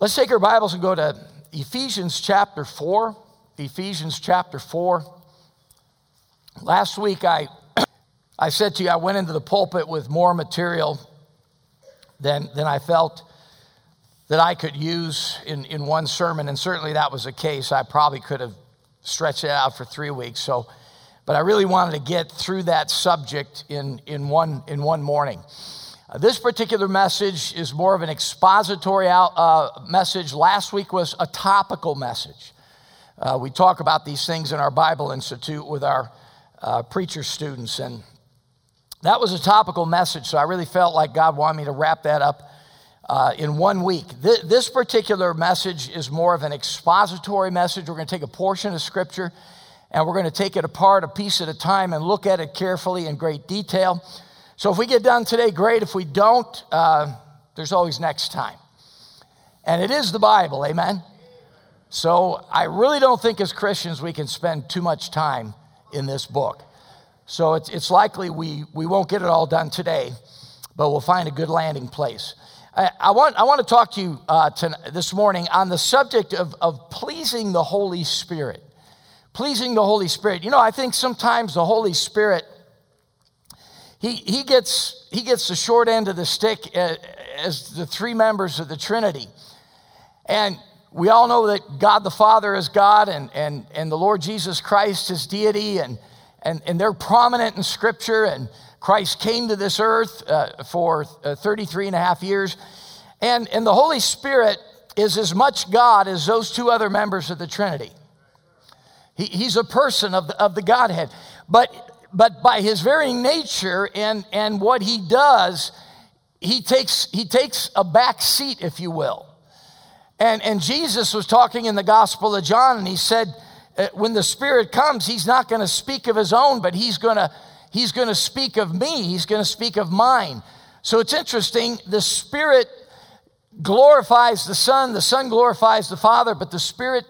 Let's take our Bibles and go to Ephesians chapter 4. Ephesians chapter 4. Last week, I, I said to you, I went into the pulpit with more material than, than I felt that I could use in, in one sermon, and certainly that was the case. I probably could have stretched it out for three weeks. So, but I really wanted to get through that subject in, in, one, in one morning. Uh, this particular message is more of an expository out, uh, message. Last week was a topical message. Uh, we talk about these things in our Bible Institute with our uh, preacher students, and that was a topical message. So I really felt like God wanted me to wrap that up uh, in one week. Th- this particular message is more of an expository message. We're going to take a portion of Scripture and we're going to take it apart a piece at a time and look at it carefully in great detail. So if we get done today, great. If we don't, uh, there's always next time. And it is the Bible, amen? So I really don't think as Christians we can spend too much time in this book. So it's, it's likely we, we won't get it all done today, but we'll find a good landing place. I, I want, I want to talk to you uh, to, this morning on the subject of, of pleasing the Holy Spirit. Pleasing the Holy Spirit. You know, I think sometimes the Holy Spirit he, he, gets, he gets the short end of the stick as the three members of the Trinity. And we all know that God the Father is God and, and, and the Lord Jesus Christ is deity, and, and, and they're prominent in Scripture. And Christ came to this earth uh, for uh, 33 and a half years. And, and the Holy Spirit is as much God as those two other members of the Trinity. He, he's a person of the, of the Godhead. But but by his very nature and, and what he does, he takes, he takes a back seat, if you will. And, and Jesus was talking in the Gospel of John, and he said, uh, when the Spirit comes, he's not going to speak of his own, but he's going to he's going to speak of me. He's going to speak of mine. So it's interesting. The Spirit glorifies the Son, the Son glorifies the Father, but the Spirit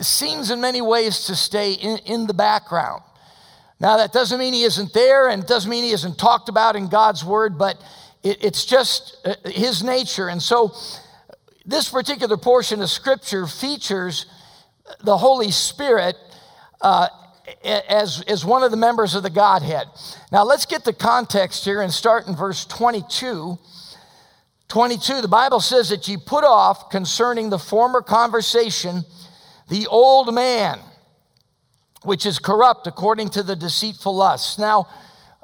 seems in many ways to stay in, in the background. Now, that doesn't mean he isn't there and it doesn't mean he isn't talked about in God's word, but it, it's just uh, his nature. And so, this particular portion of scripture features the Holy Spirit uh, as, as one of the members of the Godhead. Now, let's get the context here and start in verse 22. 22, the Bible says that ye put off concerning the former conversation the old man which is corrupt according to the deceitful lusts. Now,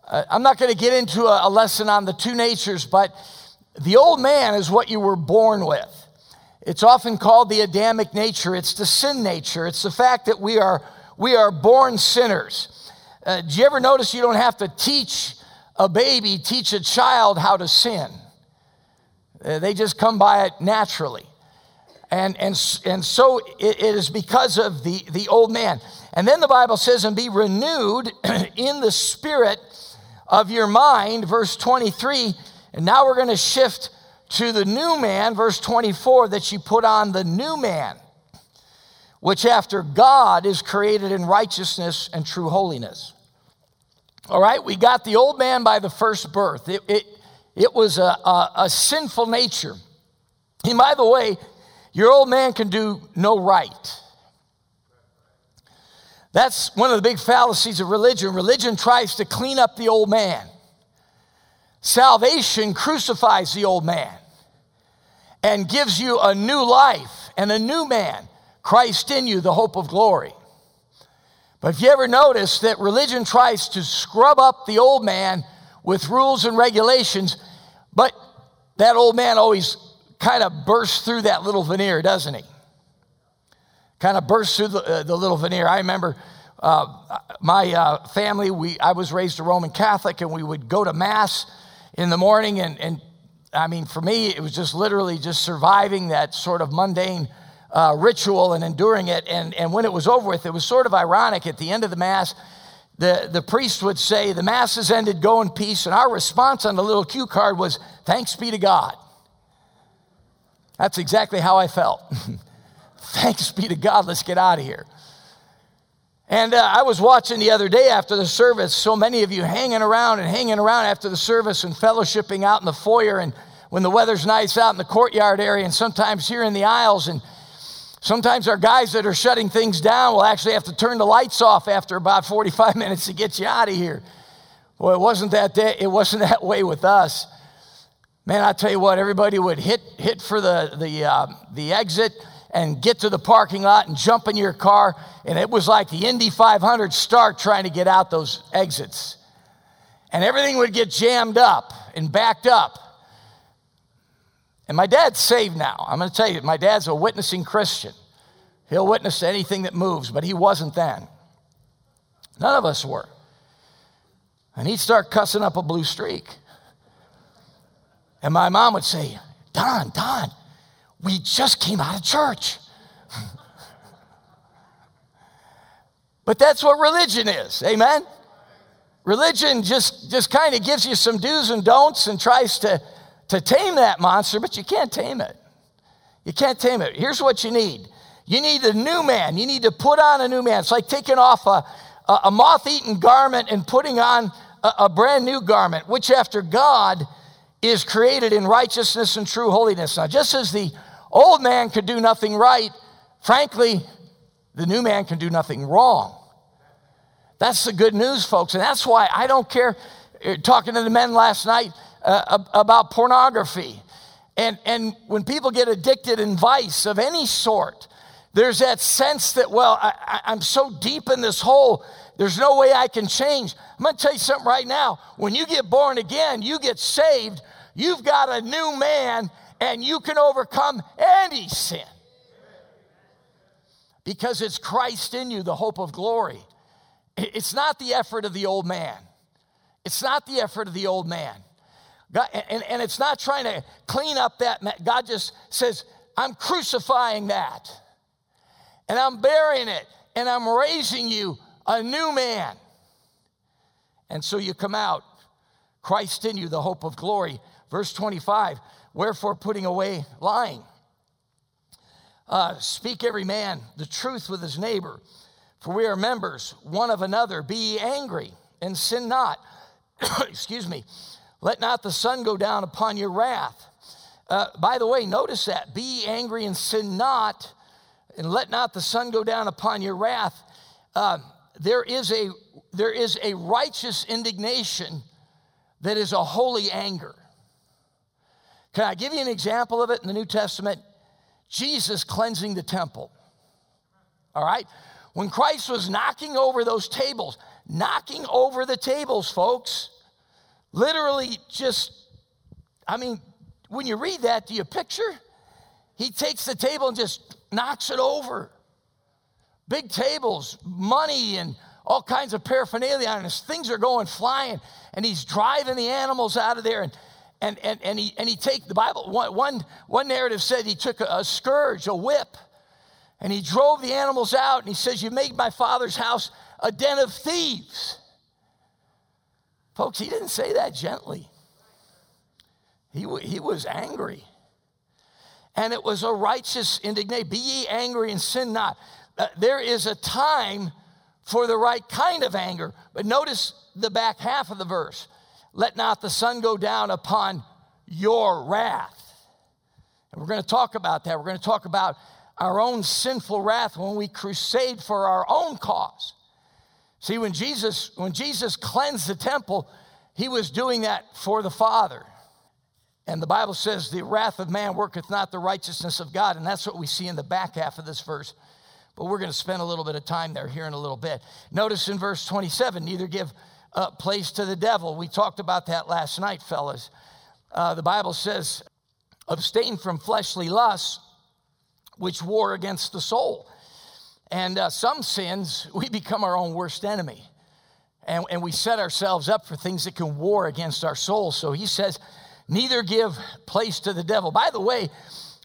uh, I'm not going to get into a, a lesson on the two natures, but the old man is what you were born with. It's often called the Adamic nature. It's the sin nature. It's the fact that we are, we are born sinners. Uh, do you ever notice you don't have to teach a baby, teach a child how to sin? Uh, they just come by it naturally. And, and, and so it, it is because of the, the old man. And then the Bible says, and be renewed in the spirit of your mind, verse 23. And now we're going to shift to the new man, verse 24, that you put on the new man, which after God is created in righteousness and true holiness. All right, we got the old man by the first birth. It, it, it was a, a, a sinful nature. And by the way, your old man can do no right. That's one of the big fallacies of religion. Religion tries to clean up the old man. Salvation crucifies the old man and gives you a new life and a new man, Christ in you, the hope of glory. But if you ever notice that religion tries to scrub up the old man with rules and regulations, but that old man always kind of bursts through that little veneer, doesn't he? Kind of burst through the, uh, the little veneer. I remember uh, my uh, family, we, I was raised a Roman Catholic, and we would go to Mass in the morning. And, and I mean, for me, it was just literally just surviving that sort of mundane uh, ritual and enduring it. And, and when it was over with, it was sort of ironic. At the end of the Mass, the, the priest would say, The Mass has ended, go in peace. And our response on the little cue card was, Thanks be to God. That's exactly how I felt. Thanks be to God, let's get out of here. And uh, I was watching the other day after the service, so many of you hanging around and hanging around after the service and fellowshipping out in the foyer. And when the weather's nice out in the courtyard area, and sometimes here in the aisles. And sometimes our guys that are shutting things down will actually have to turn the lights off after about 45 minutes to get you out of here. Well, it wasn't that day, it wasn't that way with us. Man, I tell you what, everybody would hit hit for the the uh, the exit and get to the parking lot and jump in your car, and it was like the Indy 500 start trying to get out those exits, and everything would get jammed up and backed up. And my dad's saved now. I'm going to tell you, my dad's a witnessing Christian. He'll witness anything that moves, but he wasn't then. None of us were. And he'd start cussing up a blue streak. And my mom would say, Don, Don, we just came out of church. but that's what religion is, amen? Religion just, just kind of gives you some do's and don'ts and tries to, to tame that monster, but you can't tame it. You can't tame it. Here's what you need you need a new man. You need to put on a new man. It's like taking off a, a, a moth eaten garment and putting on a, a brand new garment, which after God is created in righteousness and true holiness. Now, just as the old man could do nothing right, frankly, the new man can do nothing wrong. That's the good news, folks. And that's why I don't care. Uh, talking to the men last night uh, about pornography. And, and when people get addicted in vice of any sort, there's that sense that, well, I, I'm so deep in this hole, there's no way I can change. I'm going to tell you something right now. When you get born again, you get saved, you've got a new man, and you can overcome any sin. Because it's Christ in you, the hope of glory. It's not the effort of the old man. It's not the effort of the old man. God, and, and it's not trying to clean up that. God just says, I'm crucifying that and I'm burying it and I'm raising you a new man. And so you come out, Christ in you, the hope of glory. Verse 25, wherefore putting away lying. Uh, speak every man the truth with his neighbor, for we are members one of another. Be ye angry and sin not. Excuse me. Let not the sun go down upon your wrath. Uh, by the way, notice that. Be ye angry and sin not and let not the sun go down upon your wrath. Uh, there, is a, there is a righteous indignation that is a holy anger. Can I give you an example of it in the New Testament? Jesus cleansing the temple. All right? When Christ was knocking over those tables, knocking over the tables, folks, literally just, I mean, when you read that, do you picture? He takes the table and just knocks it over. Big tables, money, and all kinds of paraphernalia on. Things are going flying, and he's driving the animals out of there. And, and, and, and, he, and he take the Bible, one, one, one narrative said he took a, a scourge, a whip, and he drove the animals out. And he says, You made my father's house a den of thieves. Folks, he didn't say that gently. He, he was angry and it was a righteous indignation. Be ye angry and sin not. Uh, there is a time for the right kind of anger. But notice the back half of the verse. Let not the sun go down upon your wrath. And we're going to talk about that. We're going to talk about our own sinful wrath when we crusade for our own cause. See, when Jesus, when Jesus cleansed the temple, he was doing that for the Father. And the Bible says, The wrath of man worketh not the righteousness of God. And that's what we see in the back half of this verse. But we're going to spend a little bit of time there here in a little bit. Notice in verse 27 neither give uh, place to the devil. We talked about that last night, fellas. Uh, the Bible says, abstain from fleshly lusts, which war against the soul. And uh, some sins, we become our own worst enemy. And, and we set ourselves up for things that can war against our soul. So he says, neither give place to the devil. By the way,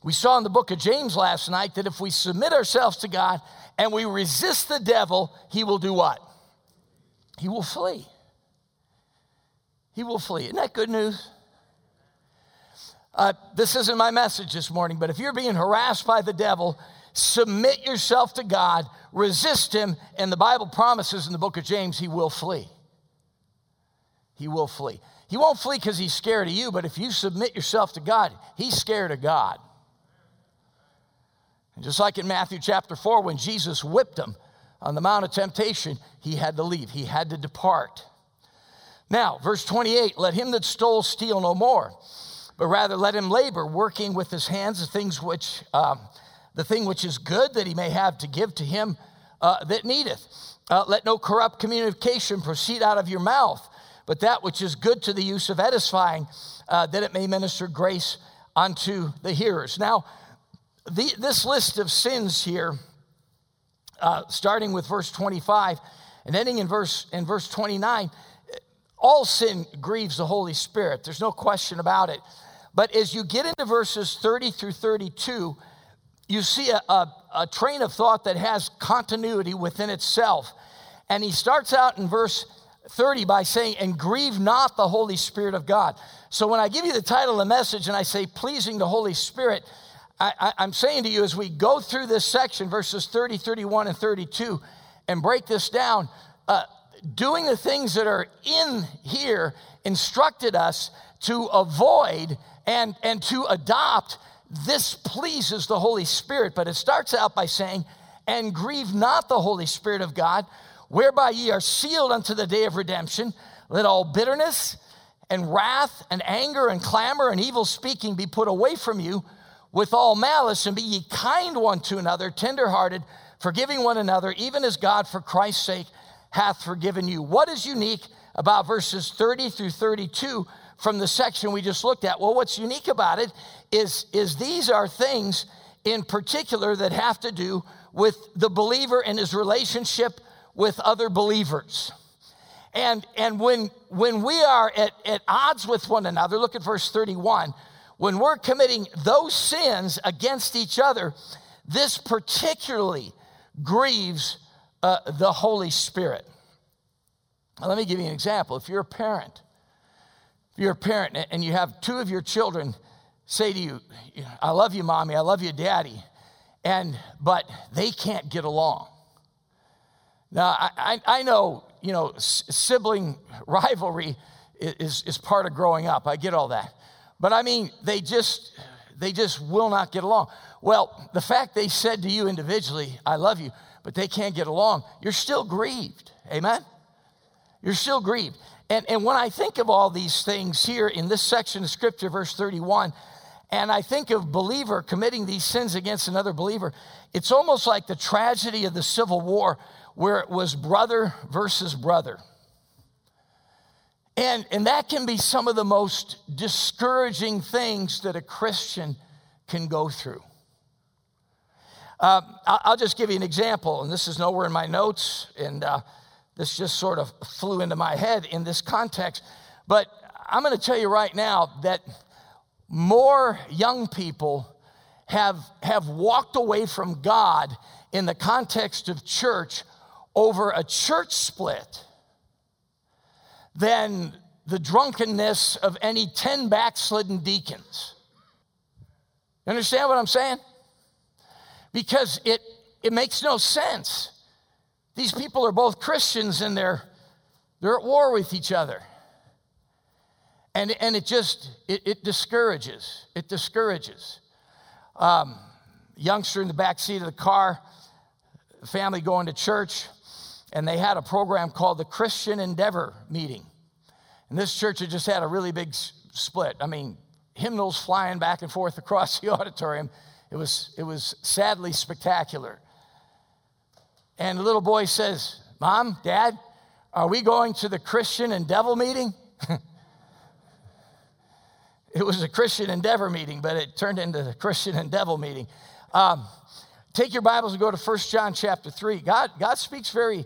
we saw in the book of James last night that if we submit ourselves to God and we resist the devil, he will do what? He will flee. He will flee. Isn't that good news? Uh, this isn't my message this morning, but if you're being harassed by the devil, submit yourself to God, resist him, and the Bible promises in the book of James he will flee. He will flee. He won't flee because he's scared of you, but if you submit yourself to God, he's scared of God. And just like in Matthew chapter 4, when Jesus whipped him on the Mount of Temptation, he had to leave, he had to depart. Now, verse 28 let him that stole steal no more, but rather let him labor, working with his hands the things which, um, the thing which is good that he may have to give to him uh, that needeth. Uh, let no corrupt communication proceed out of your mouth, but that which is good to the use of edifying, uh, that it may minister grace unto the hearers. Now, the, this list of sins here, uh, starting with verse 25 and ending in verse, in verse 29, all sin grieves the Holy Spirit. There's no question about it. But as you get into verses 30 through 32, you see a, a, a, train of thought that has continuity within itself. And he starts out in verse 30 by saying, And grieve not the Holy Spirit of God. So when I give you the title of the message and I say, Pleasing the Holy Spirit, I, am saying to you as we go through this section, verses 30, 31, and 32, and break this down, uh, doing the things that are in here instructed us to avoid and, and to adopt. This pleases the Holy Spirit. But it starts out by saying, And grieve not the Holy Spirit of God, whereby ye are sealed unto the day of redemption. Let all bitterness and wrath and anger and clamor and evil speaking be put away from you with all malice, and be ye kind one to another, tenderhearted, forgiving one another, even as God for Christ's sake hath forgiven you. What is unique about verses 30 through 32 from the section we just looked at? Well, what's unique about it is, is these are things in particular that have to do with the believer and his relationship with other believers. And, and when, when we are at, at odds with one another, look at verse 31 when we're committing those sins against each other, this particularly grieves uh, the Holy Spirit. Now, let me give you an example. If you're a parent, if you're a parent and you have two of your children say to you, I love you, mommy, I love you, daddy, and but they can't get along. Now, I, I, I know, you know, sibling rivalry is, is part of growing up. I get all that. But I mean, they just they just will not get along. Well, the fact they said to you individually, I love you, but they can't get along, you're still grieved. Amen? You're still grieved. And, and when I think of all these things here in this section of scripture, verse 31, and I think of believer committing these sins against another believer, it's almost like the tragedy of the Civil War where it was brother versus brother. And, and that can be some of the most discouraging things that a Christian can go through. Uh, I'll just give you an example, and this is nowhere in my notes, and uh, this just sort of flew into my head in this context. But I'm going to tell you right now that more young people have, have walked away from God in the context of church over a church split than the drunkenness of any 10 backslidden deacons. You understand what I'm saying? Because it, it makes no sense. These people are both Christians and they're, they're at war with each other. And, and it just, it, it discourages. It discourages. Um, youngster in the back seat of the car, family going to church and they had a program called the Christian Endeavor Meeting. And this church had just had a really big split. I mean, hymnals flying back and forth across the auditorium. It was, it was sadly spectacular. And the little boy says, Mom, Dad, are we going to the Christian Endeavor meeting? it was a Christian Endeavor meeting, but it turned into the Christian Endeavor meeting. Um, take your Bibles and go to 1 John chapter 3. God, God speaks very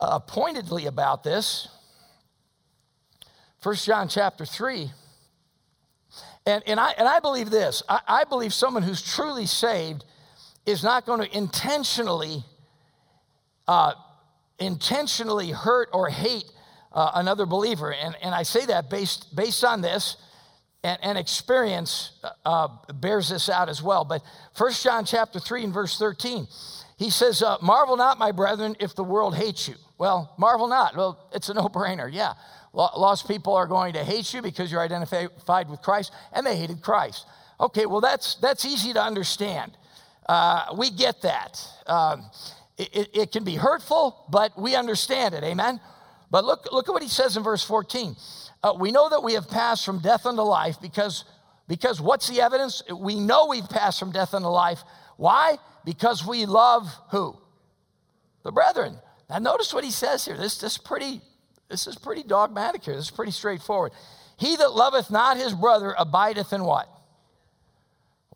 uh, pointedly about this. 1 John chapter 3. And, and, I, and I believe this I, I believe someone who's truly saved is not going to intentionally uh, intentionally hurt or hate uh, another believer. And, and I say that based, based on this, and, and experience uh, bears this out as well. But 1 John chapter 3 and verse 13, he says, uh, Marvel not, my brethren, if the world hates you. Well, marvel not. Well, it's a no brainer, yeah. Lost people are going to hate you because you're identified with Christ, and they hated Christ. Okay, well, that's, that's easy to understand. Uh, we get that. Um, it, it, can be hurtful, but we understand it. Amen? But look, look at what he says in verse 14. Uh, we know that we have passed from death unto life because, because what's the evidence? We know we've passed from death unto life. Why? Because we love who? The brethren. Now notice what he says here. This, this pretty this is pretty dogmatic here. This is pretty straightforward. He that loveth not his brother abideth in what?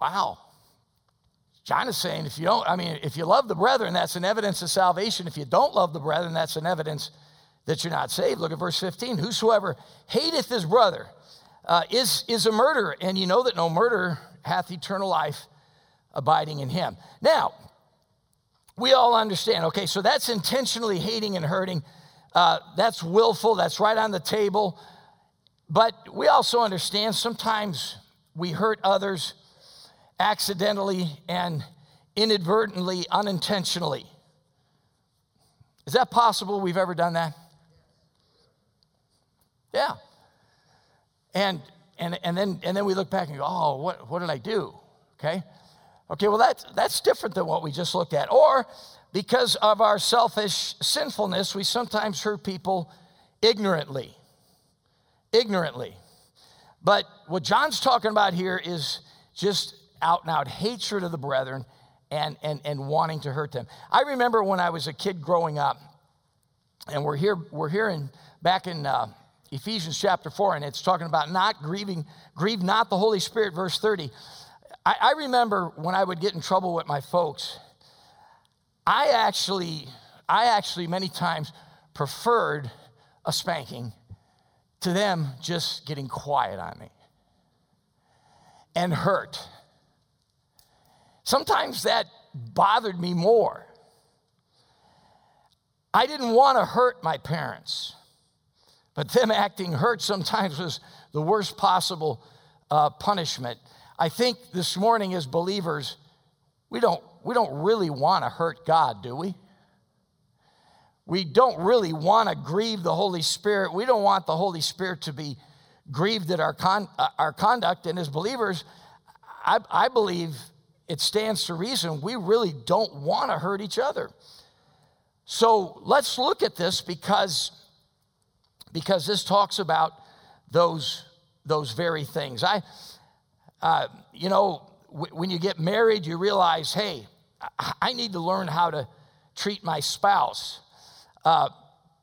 Wow. John is saying if you don't, I mean, if you love the brethren, that's an evidence of salvation. If you don't love the brethren, that's an evidence that you're not saved. Look at verse 15. Whosoever hateth his brother uh, is, is a murderer, and you know that no murderer hath eternal life abiding in him. Now, we all understand, okay, so that's intentionally hating and hurting. Uh, that's willful, that's right on the table. But we also understand sometimes we hurt others accidentally and inadvertently, unintentionally. Is that possible we've ever done that? Yeah. And, and, and, then, and then we look back and go, oh, what, what did I do? Okay. Okay, well, that's, that's different than what we just looked at. Or because of our selfish sinfulness, we sometimes hurt people ignorantly. Ignorantly. But what John's talking about here is just out and out hatred of the brethren and, and, and wanting to hurt them. I remember when I was a kid growing up, and we're here, we're here in, back in uh, Ephesians chapter 4, and it's talking about not grieving, grieve not the Holy Spirit, verse 30. I, I remember when I would get in trouble with my folks, I actually, I actually many times preferred a spanking to them just getting quiet on me and hurt. Sometimes that bothered me more. I didn't want to hurt my parents, but them acting hurt sometimes was the worst possible uh, punishment. I think this morning, as believers, we don't we don't really want to hurt God, do we? We don't really want to grieve the Holy Spirit. We don't want the Holy Spirit to be grieved at our, con- uh, our conduct. And as believers, I, I believe it stands to reason we really don't want to hurt each other. So let's look at this because, because this talks about those, those very things. I, uh, you know, w- when you get married, you realize, hey, I need to learn how to treat my spouse. Uh,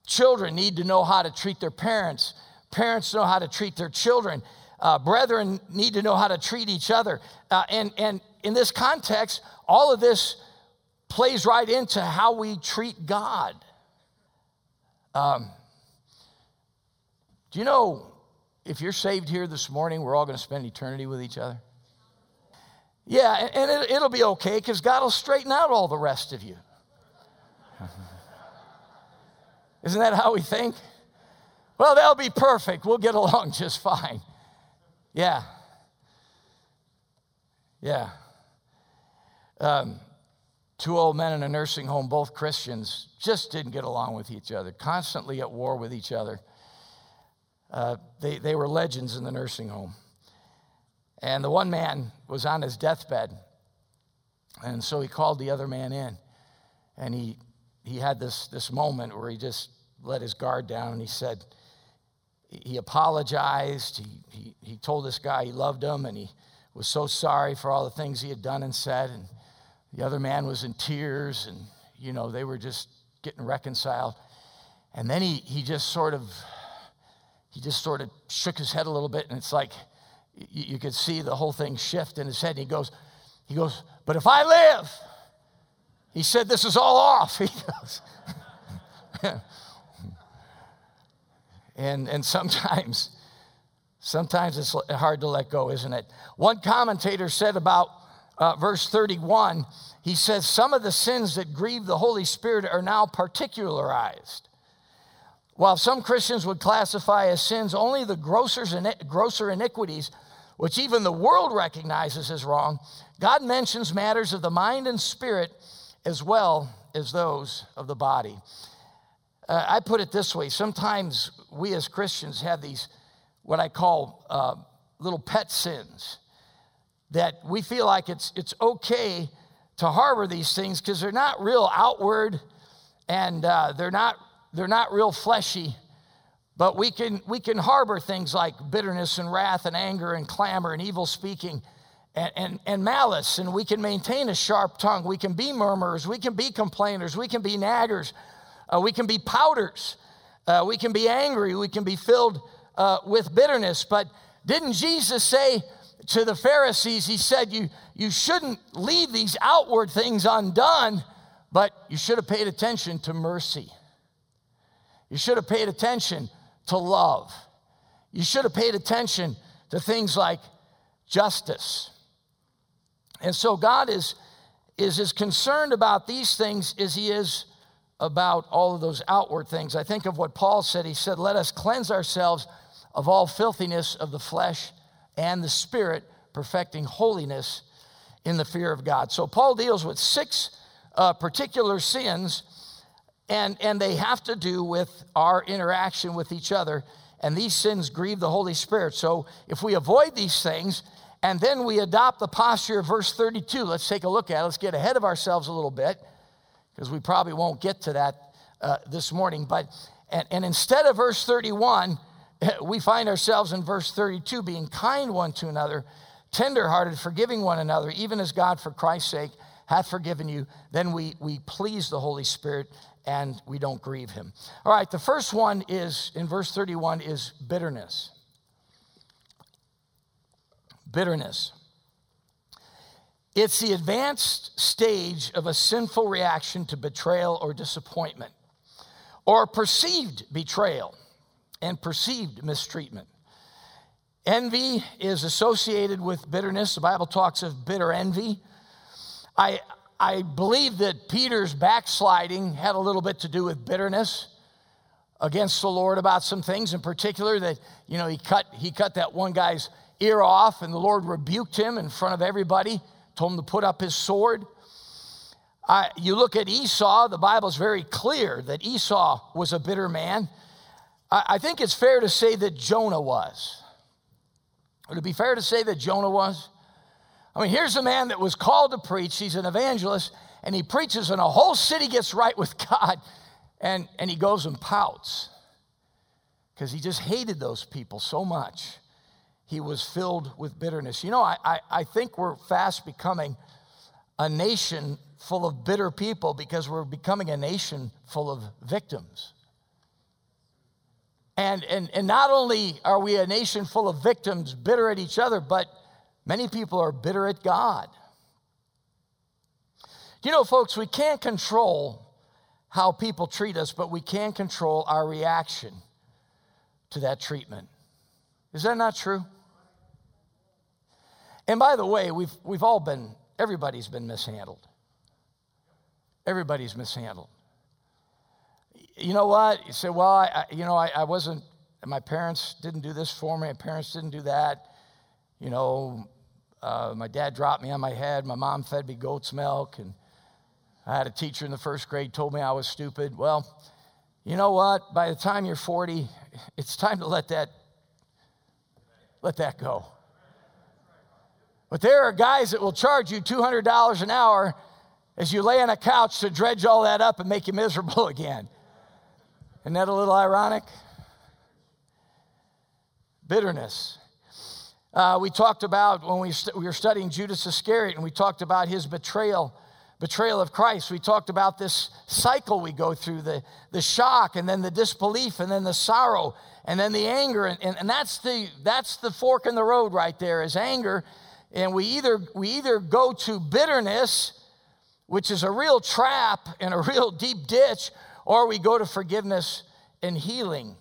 children need to know how to treat their parents. Parents know how to treat their children. Uh, brethren need to know how to treat each other. Uh, and, and in this context, all of this plays right into how we treat God. Um, do you know if you're saved here this morning, we're all going to spend eternity with each other? Yeah, and it, it'll be okay because God will straighten out all the rest of you. Isn't that how we think? Well, they'll be perfect. We'll get along just fine. Yeah. Yeah. Um, two old men in a nursing home, both Christians, just didn't get along with each other, constantly at war with each other. Uh, they, they were legends in the nursing home. And the one man was on his deathbed. And so he called the other man in. And he, he had this, this moment where he just let his guard down and he said, he apologized. He, he, he told this guy he loved him and he was so sorry for all the things he had done and said. And the other man was in tears and, you know, they were just getting reconciled. And then he, he just sort of, he just sort of shook his head a little bit and it's like, you, could see the whole thing shift in his head. He goes, he goes, but if I live, he said, this is all off. He goes, and, and sometimes, sometimes it's hard to let go, isn't it? One commentator said about uh, verse 31, he says, Some of the sins that grieve the Holy Spirit are now particularized. While some Christians would classify as sins only the grosser iniquities which even the world recognizes as wrong, God mentions matters of the mind and spirit as well as those of the body. uh, I put it this way sometimes we as Christians have these, what I call uh, little pet sins, that we feel like it's, it's okay to harbor these things because they're not real outward and uh, they're, not, they're not real fleshy. But we can, we can harbor things like bitterness and wrath and anger and clamor and evil speaking and, and, and malice. And we can maintain a sharp tongue. We can be murmurers. We can be complainers. We can be naggers. Uh, we can be pouters. Uh, we can be angry. We can be filled uh, with bitterness. But didn't Jesus say to the Pharisees, He said, you, you shouldn't leave these outward things undone, but you should have paid attention to mercy. You should have paid attention to love. You should have paid attention to things like justice. And so God is, is as concerned about these things as he is about all of those outward things. I think of what Paul said. He said, Let us cleanse ourselves of all filthiness of the flesh and the spirit, perfecting holiness in the fear of God. So Paul deals with six uh, particular sins and, and they have to do with our interaction with each other. And these sins grieve the Holy Spirit. So if we avoid these things and then we adopt the posture of verse 32, let's take a look at it. Let's get ahead of ourselves a little bit because we probably won't get to that uh, this morning. But and, and instead of verse 31, we find ourselves in verse 32 being kind one to another, tenderhearted, forgiving one another, even as God, for Christ's sake, hath forgiven you. Then we, we please the Holy Spirit and we don't grieve him. All right, the first one is in verse 31 is bitterness. Bitterness. It's the advanced stage of a sinful reaction to betrayal or disappointment, or perceived betrayal and perceived mistreatment. Envy is associated with bitterness. The Bible talks of bitter envy. I, I believe that Peter's backsliding had a little bit to do with bitterness against the Lord about some things, in particular that, you know, he cut, he cut that one guy's ear off, and the Lord rebuked him in front of everybody, told him to put up his sword. I, you look at Esau, the Bible is very clear that Esau was a bitter man. I, I think it's fair to say that Jonah was. Would it be fair to say that Jonah was? I mean, here's a man that was called to preach. He's an evangelist, and he preaches, and a whole city gets right with God, and, and he goes and pouts because he just hated those people so much. He was filled with bitterness. You know, I, I, I think we're fast becoming a nation full of bitter people because we're becoming a nation full of victims. And, and, and not only are we a nation full of victims, bitter at each other, but Many people are bitter at God. You know, folks, we can't control how people treat us, but we can control our reaction to that treatment. Is that not true? And by the way, we've, we've all been, everybody's been mishandled. Everybody's mishandled. You know what? You say, well, I, you know, I, I wasn't, my parents didn't do this for me, my parents didn't do that. You know, uh, my dad dropped me on my head. My mom fed me goat's milk. And I had a teacher in the first grade told me I was stupid. Well, you know what? By the time you're 40, it's time to let that, let that go. But there are guys that will charge you $200 an hour as you lay on a couch to dredge all that up and make you miserable again. Isn't that a little ironic? Bitterness. Uh, we talked about when we, st- we were studying Judas Iscariot and we talked about his betrayal, betrayal of Christ. We talked about this cycle we go through the, the shock and then the disbelief and then the sorrow and then the anger. And, and, and that's, the, that's the fork in the road right there is anger. And we either, we either go to bitterness, which is a real trap and a real deep ditch, or we go to forgiveness and healing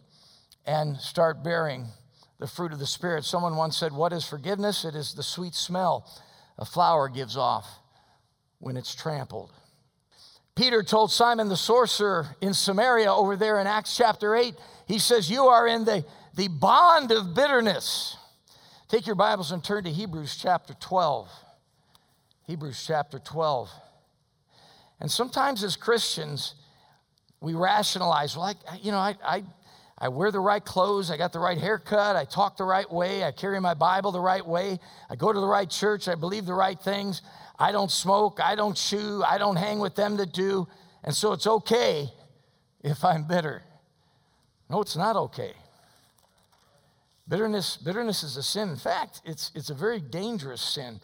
and start bearing the fruit of the Spirit. Someone once said, What is forgiveness? It is the sweet smell a flower gives off when it's trampled. Peter told Simon the sorcerer in Samaria over there in Acts chapter 8, he says, You are in the, the bond of bitterness. Take your Bibles and turn to Hebrews chapter 12. Hebrews chapter 12. And sometimes as Christians, we rationalize, well, I, you know, I, I, I wear the right clothes, I got the right haircut, I talk the right way, I carry my Bible the right way, I go to the right church, I believe the right things, I don't smoke, I don't chew, I don't hang with them that do, and so it's okay if I'm bitter. No, it's not okay. Bitterness, bitterness is a sin. In fact, it's, it's a very dangerous sin.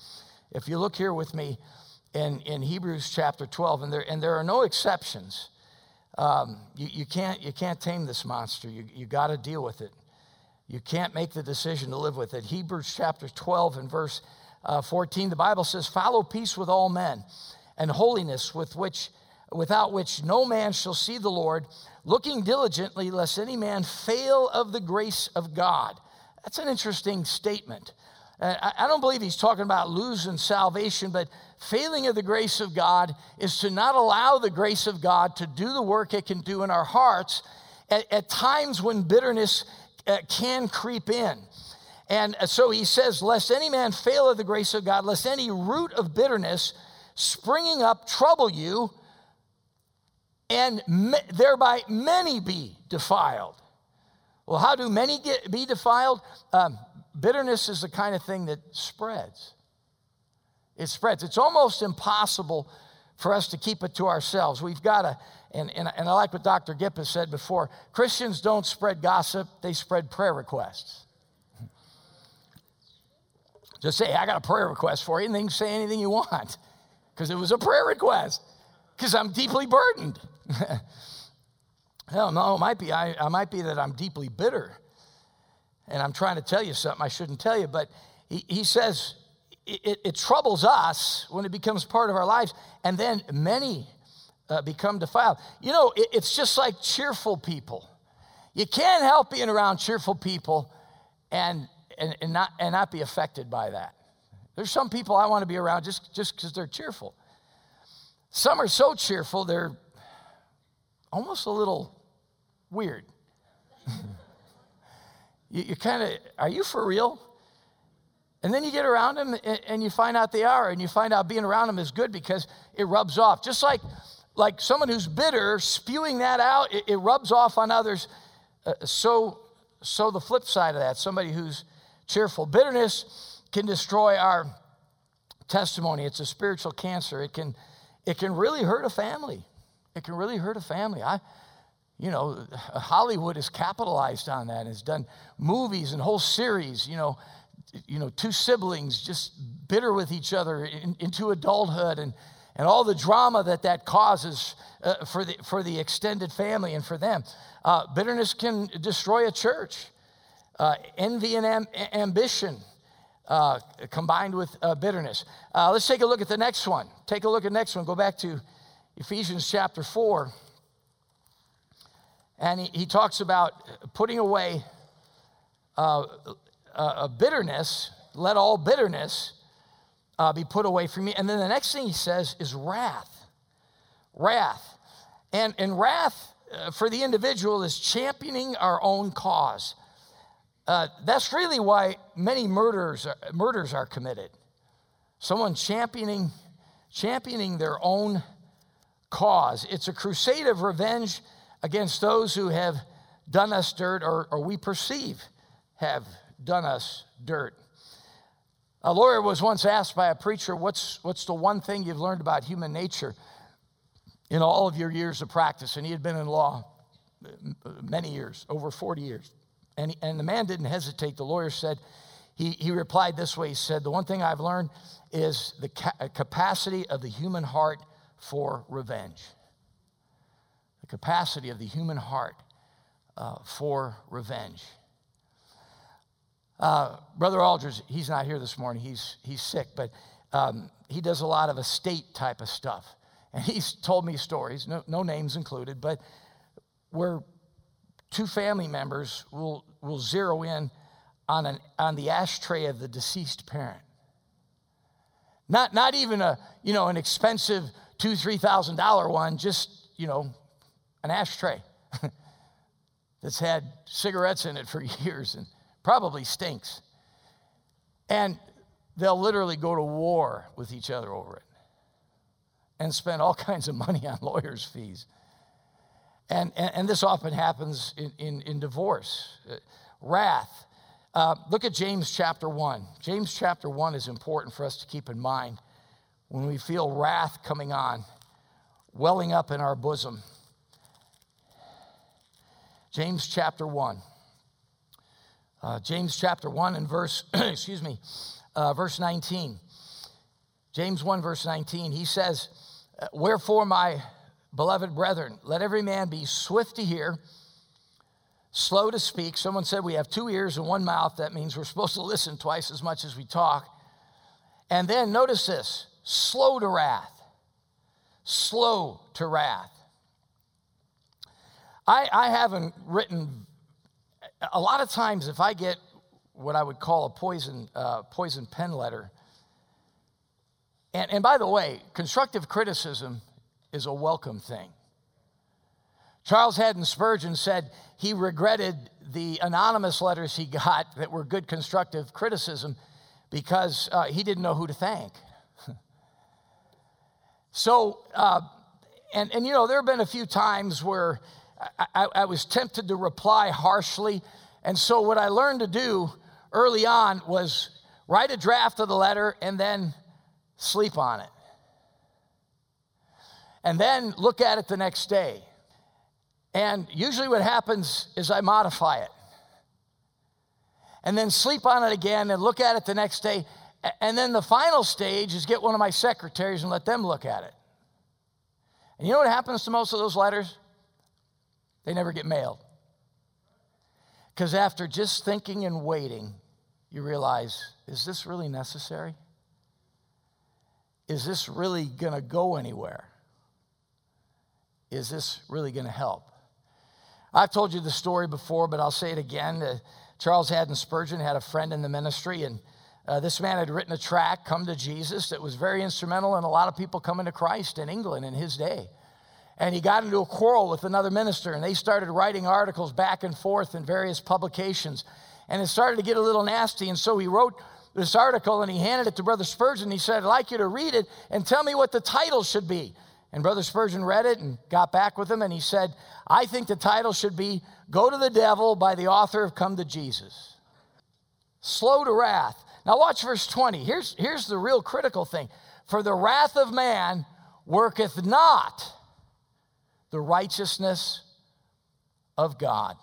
If you look here with me in, in Hebrews chapter 12, and there, and there are no exceptions. Um, you, you, can't, you can't tame this monster. You, you got to deal with it. You can't make the decision to live with it. Hebrews chapter 12 and verse uh, 14, the Bible says, Follow peace with all men and holiness with which, without which no man shall see the Lord, looking diligently lest any man fail of the grace of God. That's an interesting statement. I don't believe he's talking about losing salvation, but failing of the grace of God is to not allow the grace of God to do the work it can do in our hearts at, at times when bitterness uh, can creep in. And uh, so he says, Lest any man fail of the grace of God, lest any root of bitterness springing up trouble you, and thereby many be defiled. Well, how do many get, be defiled? Um, bitterness is the kind of thing that spreads. It spreads. It's almost impossible for us to keep it to ourselves. We've got to, and, and, and I like what Dr. Gipp has said before Christians don't spread gossip, they spread prayer requests. Just say, I got a prayer request for you, and then say anything you want because it was a prayer request because I'm deeply burdened. Hell no, it might be. I, I might be that I'm deeply bitter. And I'm trying to tell you something I shouldn't tell you, but he, he says it, it, troubles us when it becomes part of our lives, and then many uh, become defiled. You know, it, it's just like cheerful people. You can't help being around cheerful people and, and, and, not, and not be affected by that. There's some people I want to be around just just because they're cheerful. Some are so cheerful, they're almost a little weird. you, you kind of, are you for real? And then you get around them and, and you find out they are, and you find out being around them is good because it rubs off. Just like, like someone who's bitter, spewing that out, it, it rubs off on others. Uh, so, so the flip side of that, somebody who's cheerful. Bitterness can destroy our testimony. It's a spiritual cancer. It can, it can really hurt a family. It can really hurt a family. I, you know, Hollywood has capitalized on that and has done movies and whole series, you know, you know, two siblings just bitter with each other in, into adulthood and, and all the drama that that causes uh, for, the, for the extended family and for them. Uh, bitterness can destroy a church. Uh, envy and am- ambition uh, combined with uh, bitterness. Uh, let's take a look at the next one. Take a look at the next one. Go back to Ephesians chapter 4. And he, he talks about putting away uh, uh, bitterness, let all bitterness uh, be put away from me. And then the next thing he says is wrath. Wrath. And, and wrath uh, for the individual is championing our own cause. Uh, that's really why many murders, murders are committed. Someone championing, championing their own cause. It's a crusade of revenge against those who have done us dirt or, or we perceive have done us dirt. A lawyer was once asked by a preacher, what's, what's the one thing you've learned about human nature in all of your years of practice? And he had been in law uh, many years, over 40 years. And, and the man didn't hesitate. The lawyer said, he, he replied this way He said, The one thing I've learned is the ca- capacity of the human heart for revenge capacity of the human heart uh, for revenge. Uh, Brother Aldridge, he's not here this morning. He's, he's sick, but um, he does a lot of estate type of stuff. And he's told me stories, no, no names included, but where two family members will, will zero in on, an, on the ashtray of the deceased parent. Not, not even a, you know, an expensive two, three thousand dollar one, just, you know, an ashtray that's had cigarettes in it for years and probably stinks. And they'll literally go to war with each other over it and spend all kinds of money on lawyers' fees. And, and, and this often happens in, in, in divorce. Uh, wrath. Uh, look at James chapter 1. James chapter 1 is important for us to keep in mind when we feel wrath coming on, welling up in our bosom. James chapter 1. Uh, James chapter 1 and verse, excuse me, uh, verse 19. James 1, verse 19, he says, Wherefore, my beloved brethren, let every man be swift to hear, slow to speak. Someone said we have two ears and one mouth. That means we're supposed to listen twice as much as we talk. And then notice this slow to wrath. Slow to wrath. I, I haven't written, a lot of times, if I get what I would call a poison, uh, poison pen letter, and, and by the way, constructive criticism is a welcome thing. Charles Haddon Spurgeon said he regretted the anonymous letters he got that were good constructive criticism because uh, he didn't know who to thank. so, uh, and, and you know, there have been a few times where I, I, I was tempted to reply harshly. And so, what I learned to do early on was write a draft of the letter and then sleep on it. And then look at it the next day. And usually, what happens is I modify it. And then sleep on it again and look at it the next day. And then the final stage is get one of my secretaries and let them look at it. And you know what happens to most of those letters? They never get mailed. Because after just thinking and waiting, you realize is this really necessary? is this really going to go anywhere? Is this really going to help? I've told you the story before, but I'll say it again. Uh, Charles Haddon Spurgeon had a friend in the ministry, and uh, this man had written a tract, Come to Jesus, that was very instrumental in a lot of people coming to Christ in England in his day. And he got into a quarrel with another minister, and they started writing articles back and forth in various publications. And it started to get a little nasty, and so he wrote this article and he handed it to Brother Spurgeon. He said, I'd like you to read it and tell me what the title should be. And Brother Spurgeon read it and got back with him and he said, I think the title should be Go to the Devil by the author of Come to Jesus. Slow to wrath. Now, watch verse 20. Here's, here's the real critical thing For the wrath of man worketh not the righteousness of God.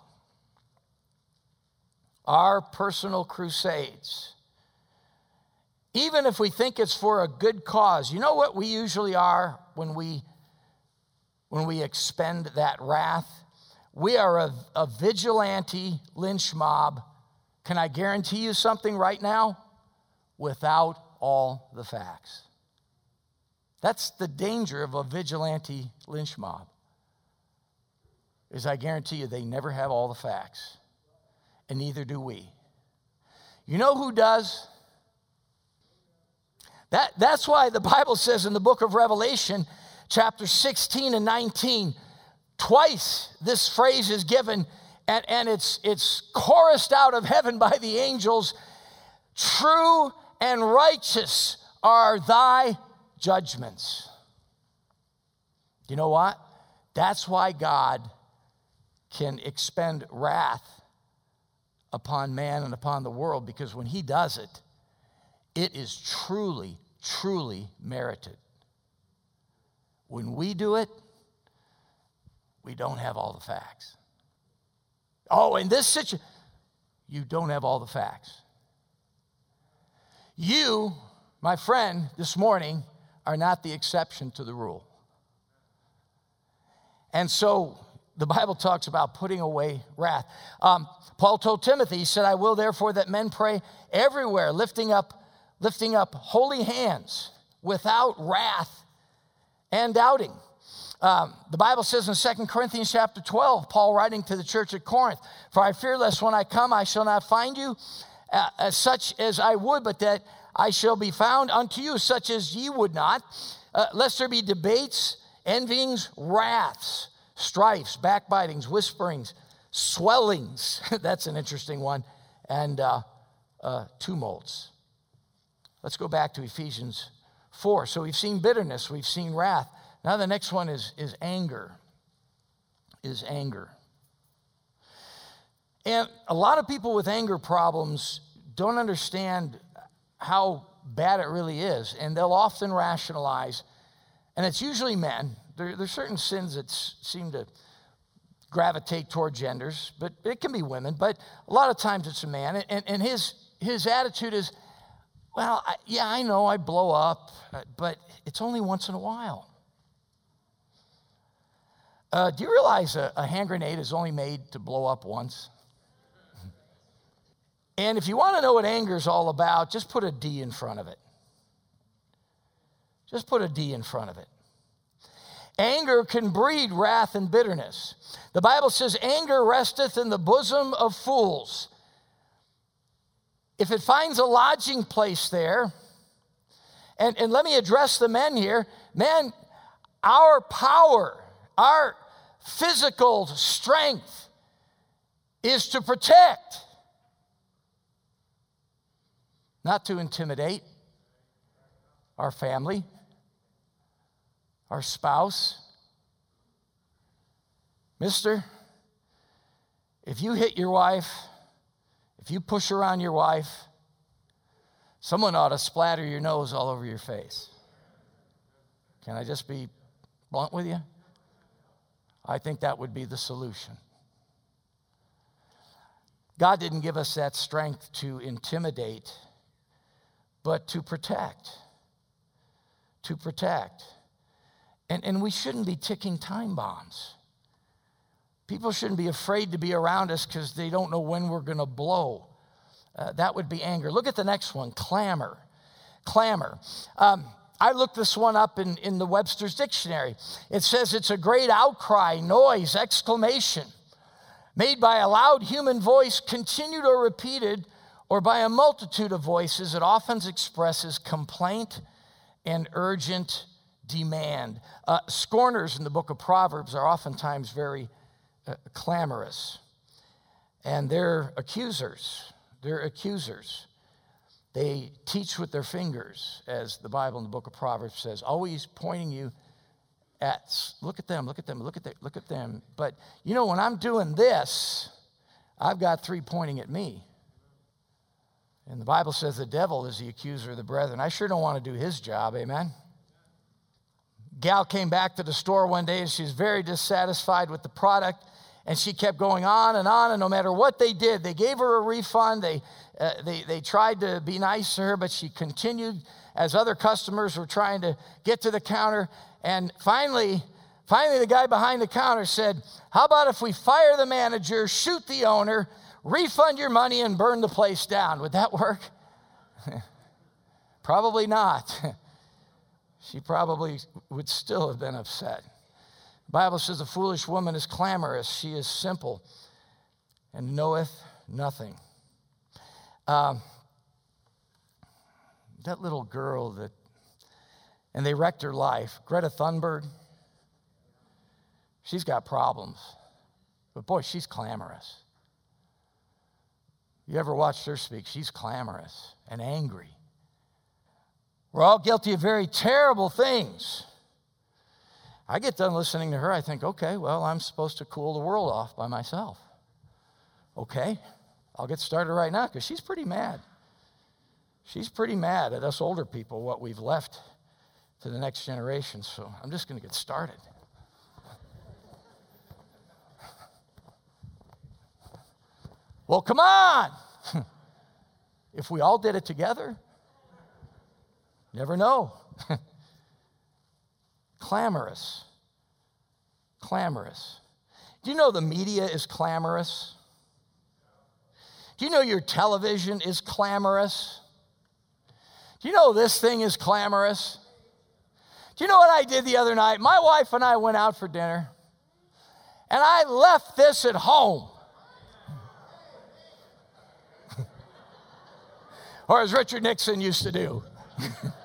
Our personal crusades even if we think it's for a good cause. You know what we usually are when we when we expend that wrath? We are a, a vigilante lynch mob. Can I guarantee you something right now? Without all the facts. That's the danger of a vigilante lynch mob. Is I guarantee you they never have all the facts. And neither do we. You know who does? That, that's why the Bible says in the book of Revelation, chapter 16 and 19, twice this phrase is given, and, and it's, it's chorused out of heaven by the angels True and righteous are thy judgments. You know what? That's why God can expend wrath upon man and upon the world, because when he does it, it is truly, truly merited. When we do it, we don't have all the facts. Oh, in this situation, you don't have all the facts. You, my friend, this morning are not the exception to the rule. And so the Bible talks about putting away wrath. Um, Paul told Timothy, he said, I will therefore that men pray everywhere, lifting up lifting up holy hands without wrath and doubting. Um, the Bible says in 2 Corinthians chapter 12, Paul writing to the church at Corinth, For I fear lest when I come I shall not find you uh, as such as I would, but that I shall be found unto you such as ye would not, uh, lest there be debates, envyings, wraths, strifes, backbitings, whisperings, swellings. That's an interesting one, and uh, uh tumults. Let's go back to Ephesians 4. So we've seen bitterness, we've seen wrath. Now the next one is, is anger. is anger. And a lot of people with anger problems don't understand how bad it really is, and they'll often rationalize, and it's usually men. There, there's certain sins that seem to gravitate toward genders, but it can be women, but a lot of times it's a man. And, and his, his attitude is, well, I, yeah, I know I blow up, uh, but it's only once in a while. Uh, do you realize a, a hand grenade is only made to blow up once? And if you want to know what anger is all about, just put a D in front of it. Just put a D in front of it. Anger can breed wrath and bitterness. The Bible says, Anger resteth in the bosom of fools. If it finds a lodging place there, and, and let me address the men here men, our power, our physical strength is to protect not to intimidate our family, our spouse. Mister, if you hit your wife, if you push around your wife, someone ought to splatter your nose all over your face. Can I just be blunt with you? I think that would be the solution. God didn't give us that strength to intimidate but to protect. To protect. And, and we shouldn't be ticking time bombs. People shouldn't be afraid to be around us because they don't know when we're going to blow. Uh, that would be anger. Look at the next one clamor. Clamor. Um, I looked this one up in, in the Webster's Dictionary. It says it's a great outcry, noise, exclamation made by a loud human voice, continued or repeated or by a multitude of voices, it often expresses complaint and urgent demand. Uh, scorners in the book of Proverbs are oftentimes very uh, clamorous, and they're accusers. They're accusers. They teach with their fingers, as the Bible in the book of Proverbs says, always pointing you at look at them, look at them, look at them, look at them. But you know, when I'm doing this, I've got three pointing at me. And the Bible says the devil is the accuser of the brethren. I sure don't want to do his job, amen? Gal came back to the store one day and she was very dissatisfied with the product. And she kept going on and on, and no matter what they did, they gave her a refund. They, uh, they, they tried to be nice to her, but she continued as other customers were trying to get to the counter. And finally, finally, the guy behind the counter said, How about if we fire the manager, shoot the owner, refund your money and burn the place down. Would that work? probably not. she probably would still have been upset. The Bible says a foolish woman is clamorous, she is simple and knoweth nothing. Um, that little girl that, and they wrecked her life, Greta Thunberg, she's got problems. But boy, she's clamorous. You ever watched her speak? She's clamorous and angry. We're all guilty of very terrible things. I get done listening to her, I think, okay, well, I'm supposed to cool the world off by myself. Okay, I'll get started right now because she's pretty mad. She's pretty mad at us older people, what we've left to the next generation. So I'm just going to get started. Well, come on. if we all did it together, never know. clamorous. Clamorous. Do you know the media is clamorous? Do you know your television is clamorous? Do you know this thing is clamorous? Do you know what I did the other night? My wife and I went out for dinner, and I left this at home. or as Richard Nixon used to do.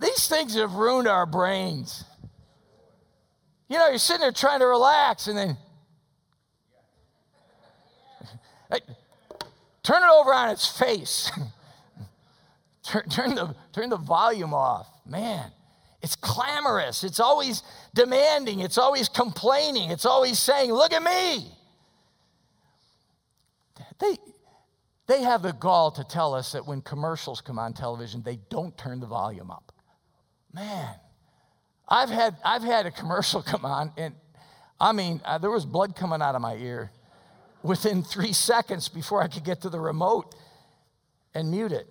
These things have ruined our brains. You know, you're sitting there trying to relax and then hey, turn it over on its face. turn, turn, the, turn the volume off. Man, It's clamorous. It's always demanding. It's always complaining. It's always saying, Look at me. They, they have the gall to tell us that when commercials come on television, they don't turn the volume up. Man, I've had, I've had a commercial come on, and I mean, uh, there was blood coming out of my ear within three seconds before I could get to the remote and mute it.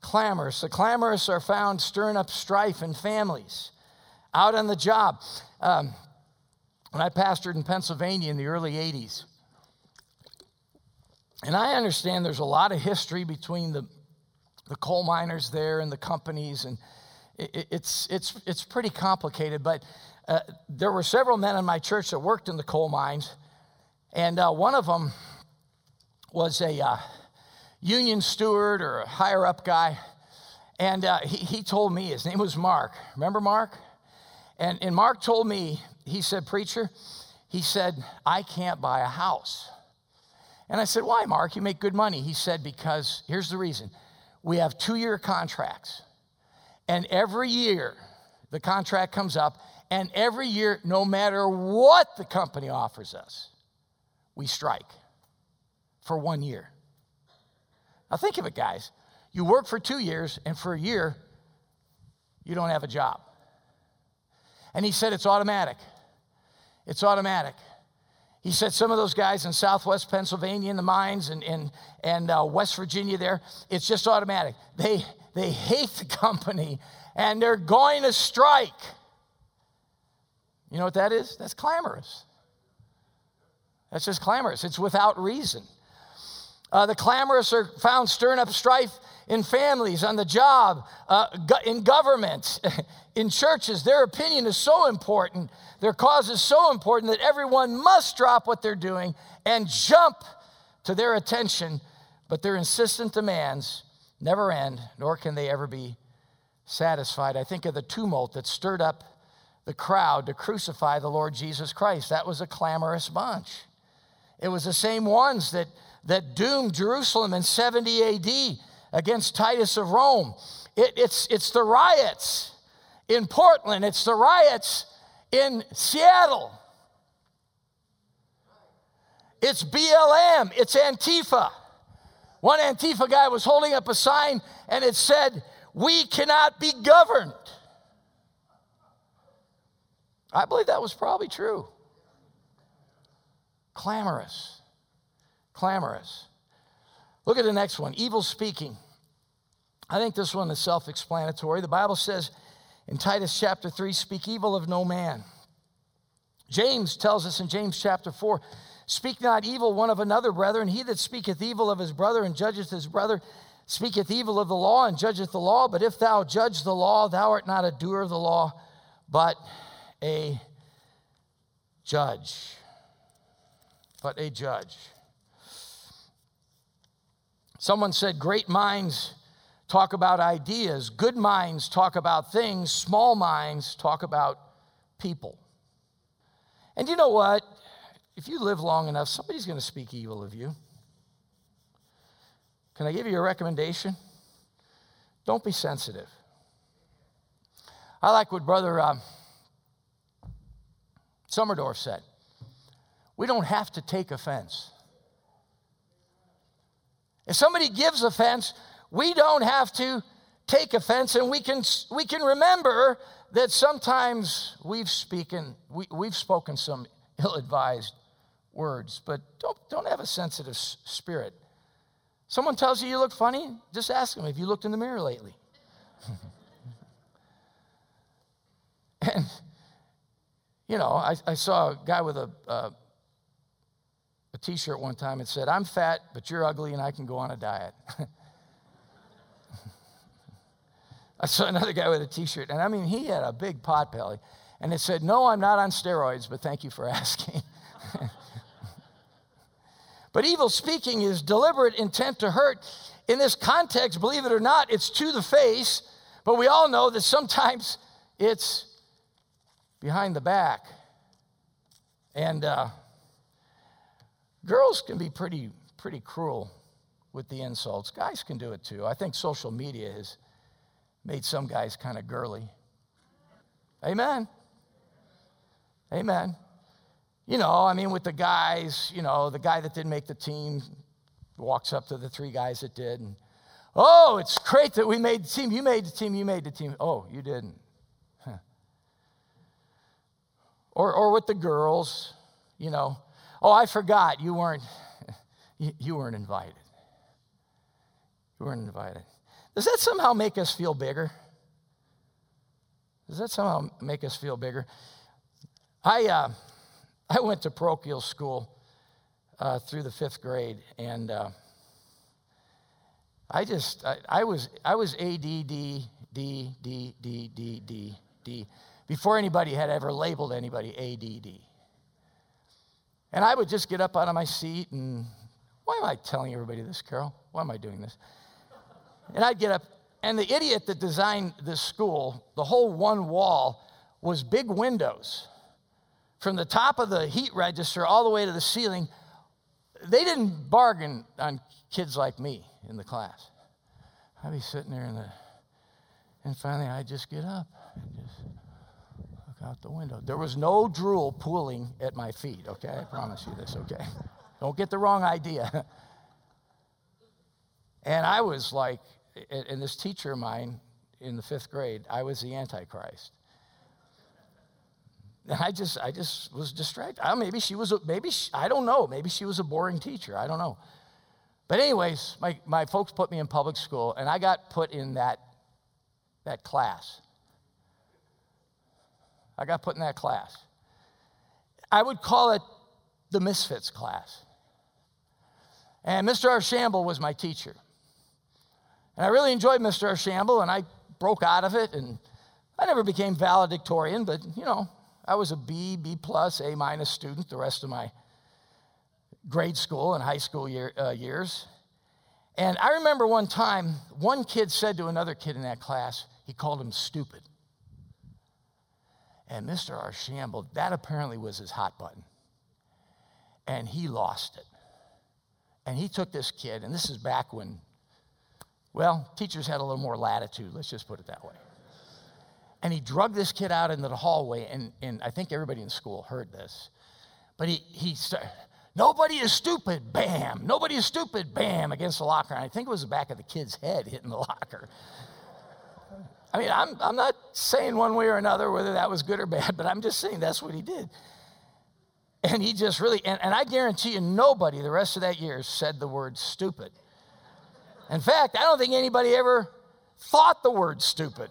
Clamorous. The clamorous are found stirring up strife in families, out on the job. Um, when I pastored in Pennsylvania in the early 80s, and I understand there's a lot of history between the, the coal miners there and the companies, and it's, it's, it's pretty complicated. But uh, there were several men in my church that worked in the coal mines, and uh, one of them was a uh, union steward or a higher up guy. And uh, he, he told me, his name was Mark. Remember Mark? And, and Mark told me, he said, Preacher, he said, I can't buy a house. And I said, Why, Mark? You make good money. He said, Because here's the reason we have two year contracts. And every year the contract comes up, and every year, no matter what the company offers us, we strike for one year. Now, think of it, guys. You work for two years, and for a year, you don't have a job. And he said, It's automatic. It's automatic. He said some of those guys in southwest Pennsylvania in the mines and, and, and uh, West Virginia there, it's just automatic. They, they hate the company and they're going to strike. You know what that is? That's clamorous. That's just clamorous. It's without reason. Uh, the clamorous are found stirring up strife in families, on the job, uh, in government, in churches. Their opinion is so important their cause is so important that everyone must drop what they're doing and jump to their attention, but their insistent demands never end, nor can they ever be satisfied. I think of the tumult that stirred up the crowd to crucify the Lord Jesus Christ. That was a clamorous bunch. It was the same ones that, that doomed Jerusalem in 70 AD against Titus of Rome. It, it's, it's the riots in Portland, it's the riots in Seattle. It's BLM, it's Antifa. One Antifa guy was holding up a sign and it said, We cannot be governed. I believe that was probably true. Clamorous. Clamorous. Look at the next one evil speaking. I think this one is self explanatory. The Bible says, in Titus chapter 3, speak evil of no man. James tells us in James chapter 4, speak not evil one of another, brethren. He that speaketh evil of his brother and judgeth his brother speaketh evil of the law and judgeth the law. But if thou judge the law, thou art not a doer of the law, but a judge. But a judge. Someone said, Great minds talk about ideas. Good minds talk about things. Small minds talk about people. And you know what? If you live long enough, somebody's going to speak evil of you. Can I give you a recommendation? Don't be sensitive. I like what Brother uh, Summerdorf said. We don't have to take offense. If somebody gives offense, we don't have to take offense and we can, we can remember that sometimes we've spoken, we, we've spoken some ill-advised words, but don't, don't have a sensitive spirit. Someone tells you you look funny, just ask them, have you looked in the mirror lately? and, you know, I, I, saw a guy with a, uh, a t-shirt one time and said, I'm fat, but you're ugly and I can go on a diet. I saw another guy with a t shirt, and I mean, he had a big pot belly. And it said, No, I'm not on steroids, but thank you for asking. But evil speaking is deliberate intent to hurt. In this context, believe it or not, it's to the face, but we all know that sometimes it's behind the back. And uh, girls can be pretty, pretty cruel with the insults. Guys can do it too. I think social media has made some guys kind of girly. Amen. Amen. You know, I mean, with the guys, you know, the guy that didn't make the team walks up to the three guys that did, and oh, it's great that we made the team. You made the team. You made the team. Oh, you didn't. Huh. Or, or with the girls, you know, oh, I forgot you weren't, you, you weren't invited. You weren't invited. Does that somehow make us feel bigger? Does that somehow make us feel bigger? I, uh, I went to parochial school uh, through the fifth grade, and uh, I just, I, I, was, I was ADD, D, D, D, D, D, D, before anybody had ever labeled anybody ADD. And I would just get up out of my seat and, why am I telling everybody this, Carol? Why am I doing this? And I'd get up, and the idiot that designed this school, the whole one wall was big windows. From the top of the heat register all the way to the ceiling, they didn't bargain on kids like me in the class. I'd be sitting there in the, and finally I'd just get up and just look out the window. There was no drool pooling at my feet, okay? I promise you this, okay? Don't get the wrong idea. And I was like, and this teacher of mine in the fifth grade, I was the Antichrist. And I just, I just was distracted. I, maybe she was, a, maybe she, I don't know. Maybe she was a boring teacher. I don't know. But anyways, my, my folks put me in public school, and I got put in that, that class. I got put in that class. I would call it the misfits class. And Mr. Archambault was my teacher. And I really enjoyed Mr. Archambault, and I broke out of it, and I never became valedictorian, but you know, I was a B, B plus, A minus student the rest of my grade school and high school year, uh, years. And I remember one time, one kid said to another kid in that class, he called him stupid. And Mr. Archambault, that apparently was his hot button. And he lost it. And he took this kid, and this is back when, well, teachers had a little more latitude, let's just put it that way. And he drugged this kid out into the hallway, and, and I think everybody in school heard this. But he, he started, nobody is stupid, bam. Nobody is stupid, bam, against the locker. And I think it was the back of the kid's head hitting the locker. I mean, I'm, I'm not saying one way or another whether that was good or bad, but I'm just saying that's what he did. And he just really, and, and I guarantee you, nobody the rest of that year said the word stupid. In fact, I don't think anybody ever thought the word stupid.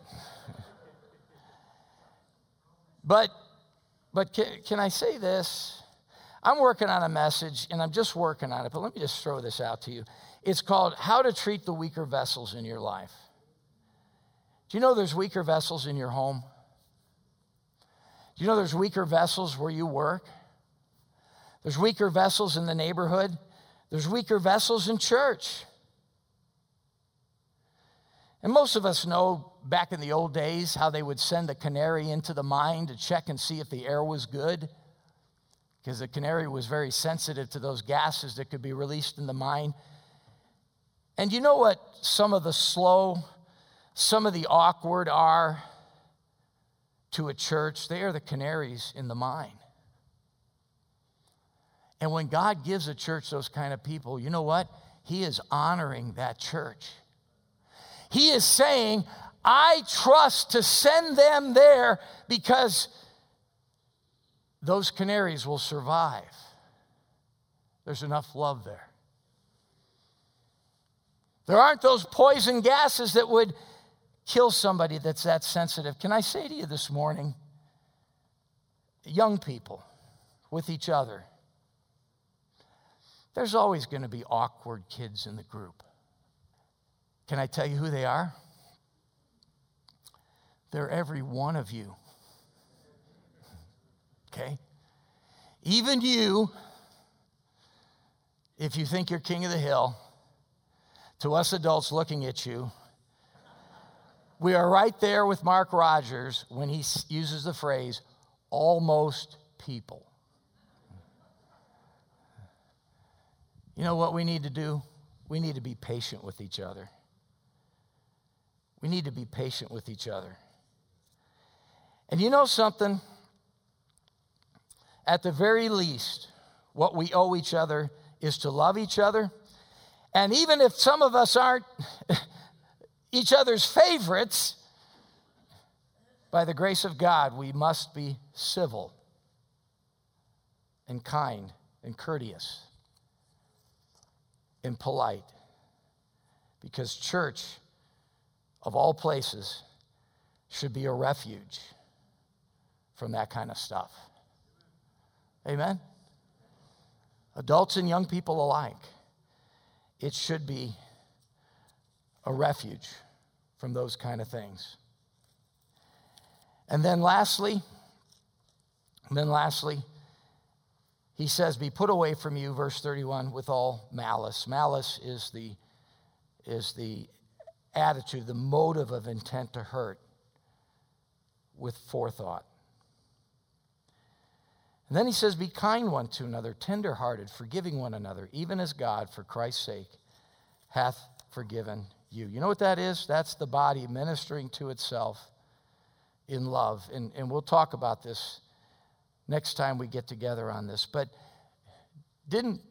But, but can, can I say this? I'm working on a message and I'm just working on it, but let me just throw this out to you. It's called How to Treat the Weaker Vessels in Your Life. Do you know there's weaker vessels in your home? Do you know there's weaker vessels where you work? There's weaker vessels in the neighborhood. There's weaker vessels in church. And most of us know back in the old days how they would send a canary into the mine to check and see if the air was good, because the canary was very sensitive to those gases that could be released in the mine. And you know what some of the slow, some of the awkward are to a church? They are the canaries in the mine. And when God gives a church those kind of people, you know what? He is honoring that church. He is saying, I trust to send them there because those canaries will survive. There's enough love there. There aren't those poison gases that would kill somebody that's that sensitive. Can I say to you this morning, young people with each other, there's always going to be awkward kids in the group. Can I tell you who they are? They're every one of you. Okay? Even you, if you think you're king of the hill, to us adults looking at you, we are right there with Mark Rogers when he uses the phrase almost people. You know what we need to do? We need to be patient with each other. We need to be patient with each other. And you know something? At the very least, what we owe each other is to love each other. And even if some of us aren't each other's favorites, by the grace of God, we must be civil and kind and courteous and polite. Because church, of all places, should be a refuge from that kind of stuff. Amen? Adults and young people alike, it should be a refuge from those kind of things. And then lastly, and then lastly, he says, Be put away from you, verse 31, with all malice. Malice is the, is the attitude, the motive of intent to hurt with forethought. And then he says, Be kind one to another, tenderhearted, forgiving one another, even as God, for Christ's sake, hath forgiven you. You know what that is? That's the body ministering to itself in love. And, and we'll talk about this next time we get together on this. But didn't,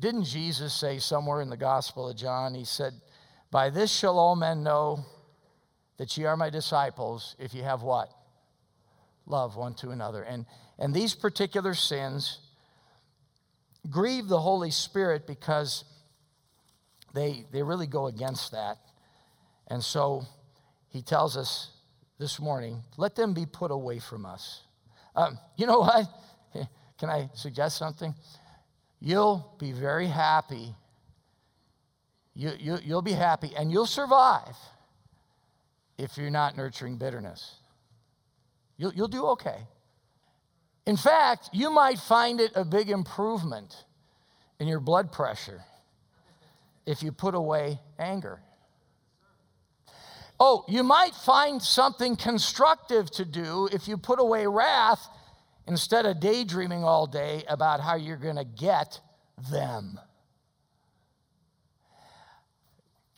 didn't Jesus say somewhere in the Gospel of John, he said, By this shall all men know that ye are my disciples if you have what? Love one to another. And, and these particular sins grieve the Holy Spirit because they, they really go against that. And so he tells us this morning, let them be put away from us. Um, you know what? Can I suggest something? You'll be very happy. You, you, you'll be happy and you'll survive if you're not nurturing bitterness. You'll, you'll do okay. In fact, you might find it a big improvement in your blood pressure if you put away anger. Oh, you might find something constructive to do if you put away wrath instead of daydreaming all day about how you're going to get them.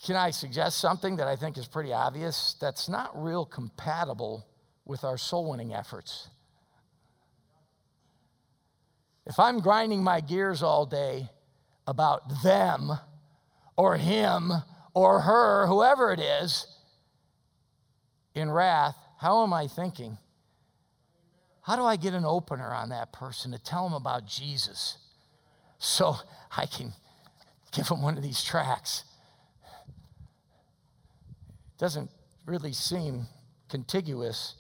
Can I suggest something that I think is pretty obvious that's not real compatible with our soul winning efforts? If I'm grinding my gears all day about them or him or her, whoever it is, in wrath, how am I thinking? How do I get an opener on that person to tell them about Jesus so I can give them one of these tracks? It doesn't really seem contiguous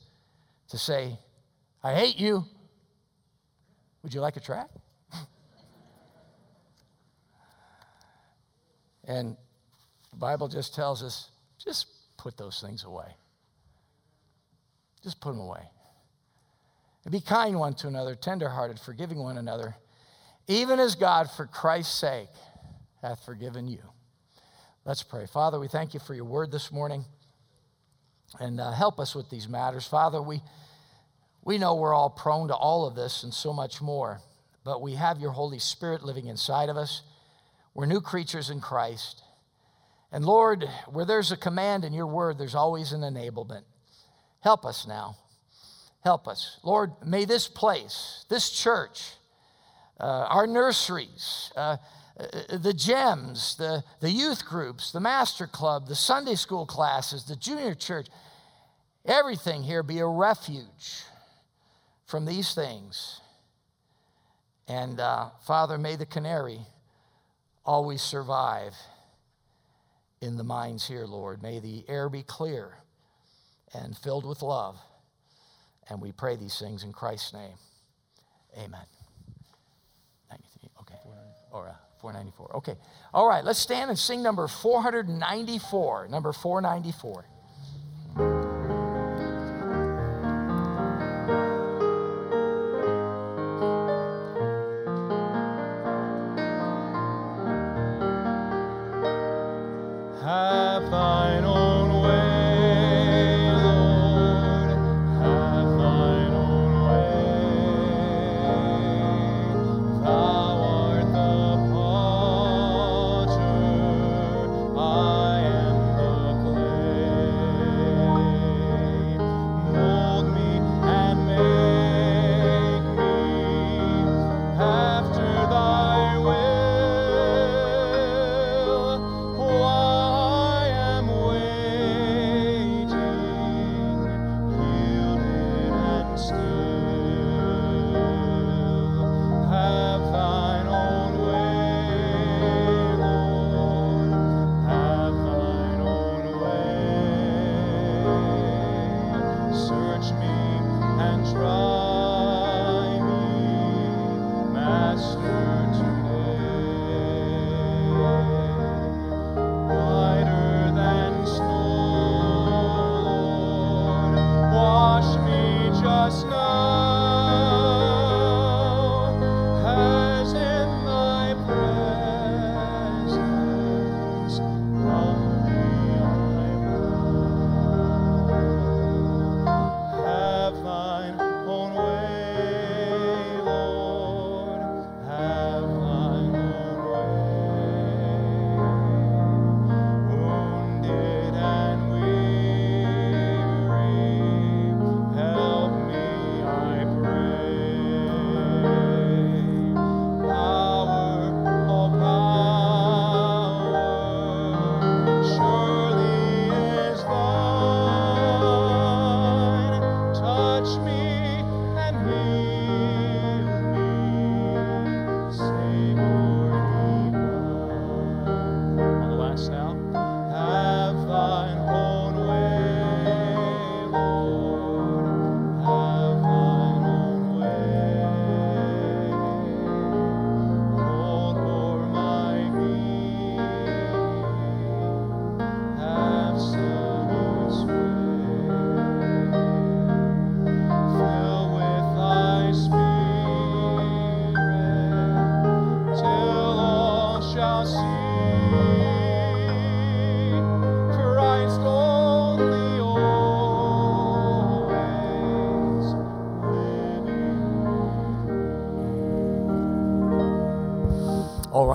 to say, I hate you. Would you like a track? and the Bible just tells us just put those things away. Just put them away. And be kind one to another, tenderhearted, forgiving one another, even as God, for Christ's sake, hath forgiven you. Let's pray. Father, we thank you for your word this morning. And uh, help us with these matters. Father, we, we know we're all prone to all of this and so much more, but we have your Holy Spirit living inside of us. We're new creatures in Christ. And Lord, where there's a command in your word, there's always an enablement. Help us now. Help us. Lord, may this place, this church, uh, our nurseries, uh, uh, the gems, the, the youth groups, the master club, the Sunday school classes, the junior church, everything here be a refuge from these things. And uh, Father, may the canary always survive in the minds here, Lord. May the air be clear and filled with love. And we pray these things in Christ's name. Amen. 93, okay. Or uh, 494. Okay. All right, let's stand and sing number 494. Number 494.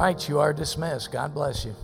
Right, you are dismissed. God bless you.